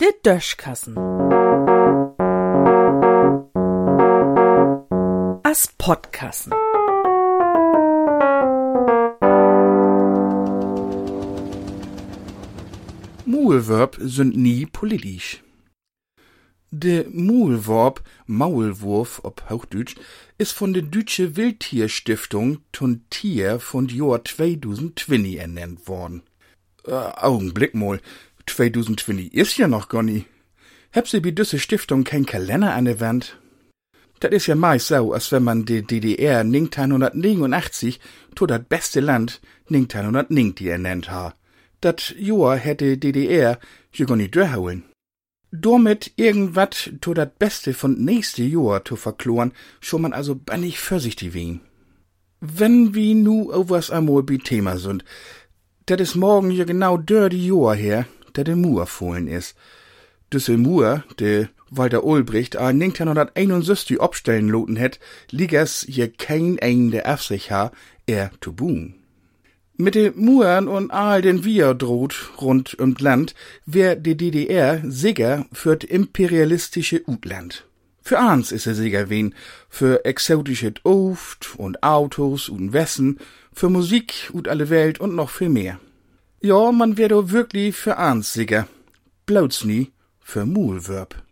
Der Döschkassen. As Podkassen. Muhlverb sind nie politisch. De Muhlverb Maulwurf ob Hochdeutsch ist von der Deutsche Wildtierstiftung tun Tier von Jahr 2020 ernannt worden. Äh, Augenblick mal, 2020 ist ja noch gar nie. Hab sie bei düsse Stiftung kein Kalender an der Wand? Das ist ja meist so, als wenn man die DDR 1989 to dat beste Land 1990 ernannt ha. Dat Jahr hätte DDR ja gar nicht durchhauen. Damit irgendwat to dat Beste von nächste Jahr zu verkloren, schon man also bannig vorsichtig wien. Wenn wie nu was einmal bi Thema sind, dat is morgen ja genau dör die Jahr her, der de Mur fohlen is. Düsse Mur, de Walter Ulbricht a 1961 abstellen loten het, liegers je kein ein der Aufsicht ha, er zu buhen. Mit den Muren und all den Wir droht rund um Land, wär die DDR sicher für imperialistische Utland. Für ans is er sicher wen, für exotische Oft und Autos und Wessen, für Musik und alle Welt und noch viel mehr. Ja, man wär do wirklich für ans sicher. Bloß nie für Muhlverb.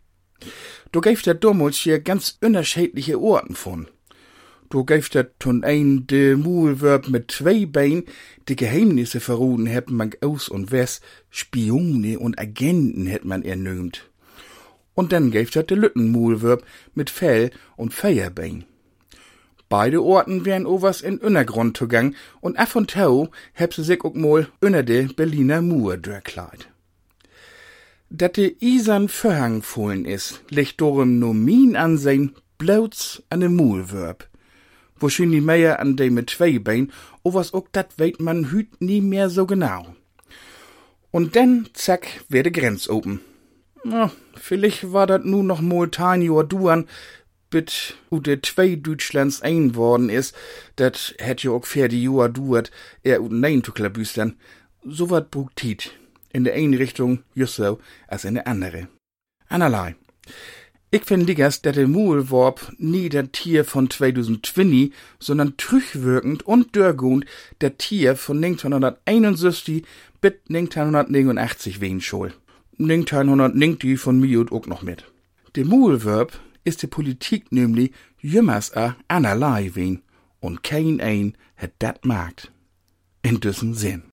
Du gäft der Dommels hier ganz unterschiedliche Orten von. Du gäft der tun ein de Muhlverb mit zwei Bein, die Geheimnisse verroden hätt man aus und wes, Spione und Agenten hätt man ernömt. Und dann gäft er de Lüttenmuhlverb mit Fell und Feierbein. Beide Orten wären overs in Untergrund zugang und af und tau heb sie sich auch mal unter de Berliner Mur durchkleid. Dat de Isern Verhang fohlen is, liegt dorem no min ansehen, blauts an de Muhlverb wahrscheinlich mehr an dem mit zwei Bein, o was ook dat weet man hüt nie mehr so genau. Und dann, zack, wär de Grenz open. Na, vielleicht war dat nu noch mal Jahr duan, bit u de zwei Deutschlands ein worden is, dat hätt jo ook vier die Jahr duert, er u nein zu klabüstern. So wat brugtit. In der eine Richtung just so, als in der andere. Einerlei. Ich find liegers, dat de Muhlworb nie der Tier von 2020, sondern trüchwirkend und dörgund der Tier von 1961 bis 1989 wen schol. 1990 von mir und auch noch mit. De Muhlverb ist de Politik nämlich jümmers a anerlei wen und kein ein het dat magt. In diesem Sinn.